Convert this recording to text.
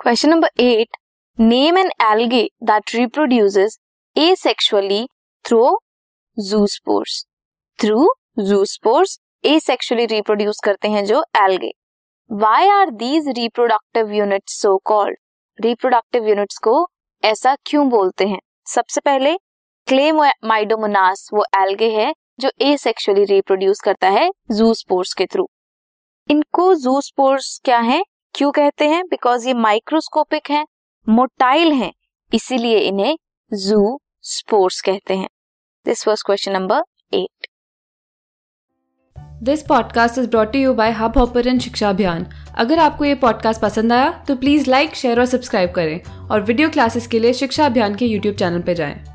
Question number eight name an algae that reproduces asexually through zoospores through zoospores asexually reproduce करते हैं जो algae why are these reproductive units so called reproductive units को ऐसा क्यों बोलते हैं? सबसे पहले क्लेमाइडोमोनास वो एल्गे है जो एसेक्सुअली रिप्रोड्यूस करता है जूस्पोर्स के थ्रू इनको जूस्पोर्स क्या है? क्यों कहते हैं? बिकॉज़ ये माइक्रोस्कोपिक हैं मोटाइल हैं, इसीलिए इन्हें जू स्पोर्ट्स कहते हैं। This was question number eight this podcast is brought you by hub hopper Shiksha Abhiyan अगर आपको ये पॉडकास्ट पसंद आया तो प्लीज़ लाइक शेयर और सब्सक्राइब करें। और वीडियो क्लासेस के लिए शिक्षा अभियान के यूट्यूब चैनल पर जाएँ।